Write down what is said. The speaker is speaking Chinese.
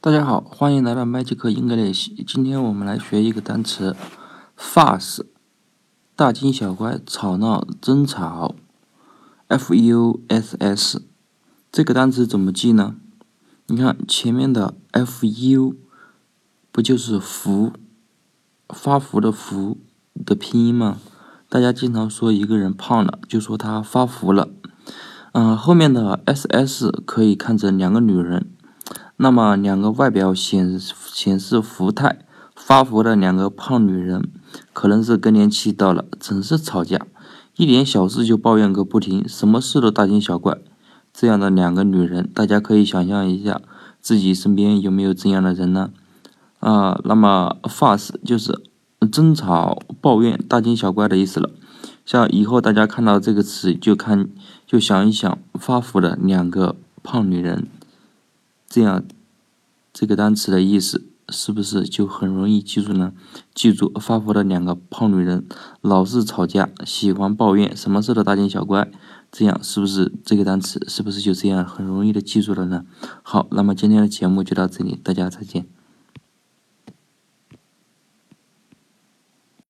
大家好，欢迎来到 Magic English。今天我们来学一个单词，fuss，大惊小怪、吵闹、争吵，f u s s。这个单词怎么记呢？你看前面的 f u，不就是福，发福的福的拼音吗？大家经常说一个人胖了，就说他发福了。嗯，后面的 s s 可以看成两个女人。那么，两个外表显显示福态、发福的两个胖女人，可能是更年期到了，总是吵架，一点小事就抱怨个不停，什么事都大惊小怪。这样的两个女人，大家可以想象一下，自己身边有没有这样的人呢？啊，那么 fuss 就是争吵、抱怨、大惊小怪的意思了。像以后大家看到这个词，就看就想一想，发福的两个胖女人。这样，这个单词的意思是不是就很容易记住呢？记住，发福的两个胖女人老是吵架，喜欢抱怨，什么事都大惊小怪。这样是不是这个单词是不是就这样很容易的记住了呢？好，那么今天的节目就到这里，大家再见。